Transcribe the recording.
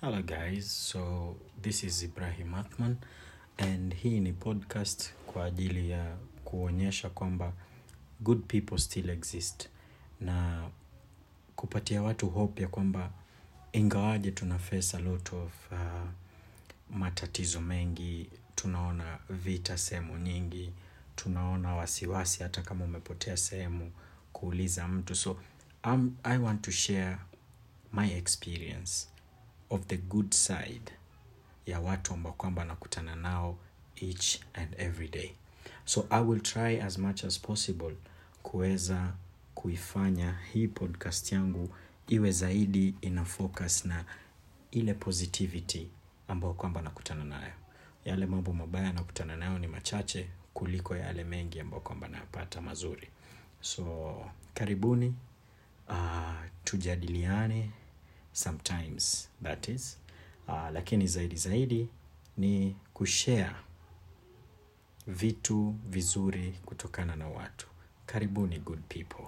Hello guys, so this is Ibrahim Athman and hii ni podcast kwa ajili ya kuonyesha kwamba good people still exist na kupatia watu hope ya kwamba ingawaje tuna face a lot of uh, matatizo mengi, tunaona vita sehemu nyingi, tunaona wasiwasi hata kama umepotea sehemu kuuliza mtu. So um, I want to share my experience of the good side ya watu ambao kwamba nakutana nao each and every day. So i will try as much as possible kuweza kuifanya hii podcast yangu iwe zaidi ina focus na ile positivity ambayo kwamba nakutana nayo. Yale mambo mabaya nakutana nayo ni machache kuliko yale mengi ambayo kwamba nayapata mazuri. So karibuni uh, tujadiliane sometimes that is. Uh, lakini zaidi zaidi ni kushare vitu vizuri kutokana na watu. Karibuni good people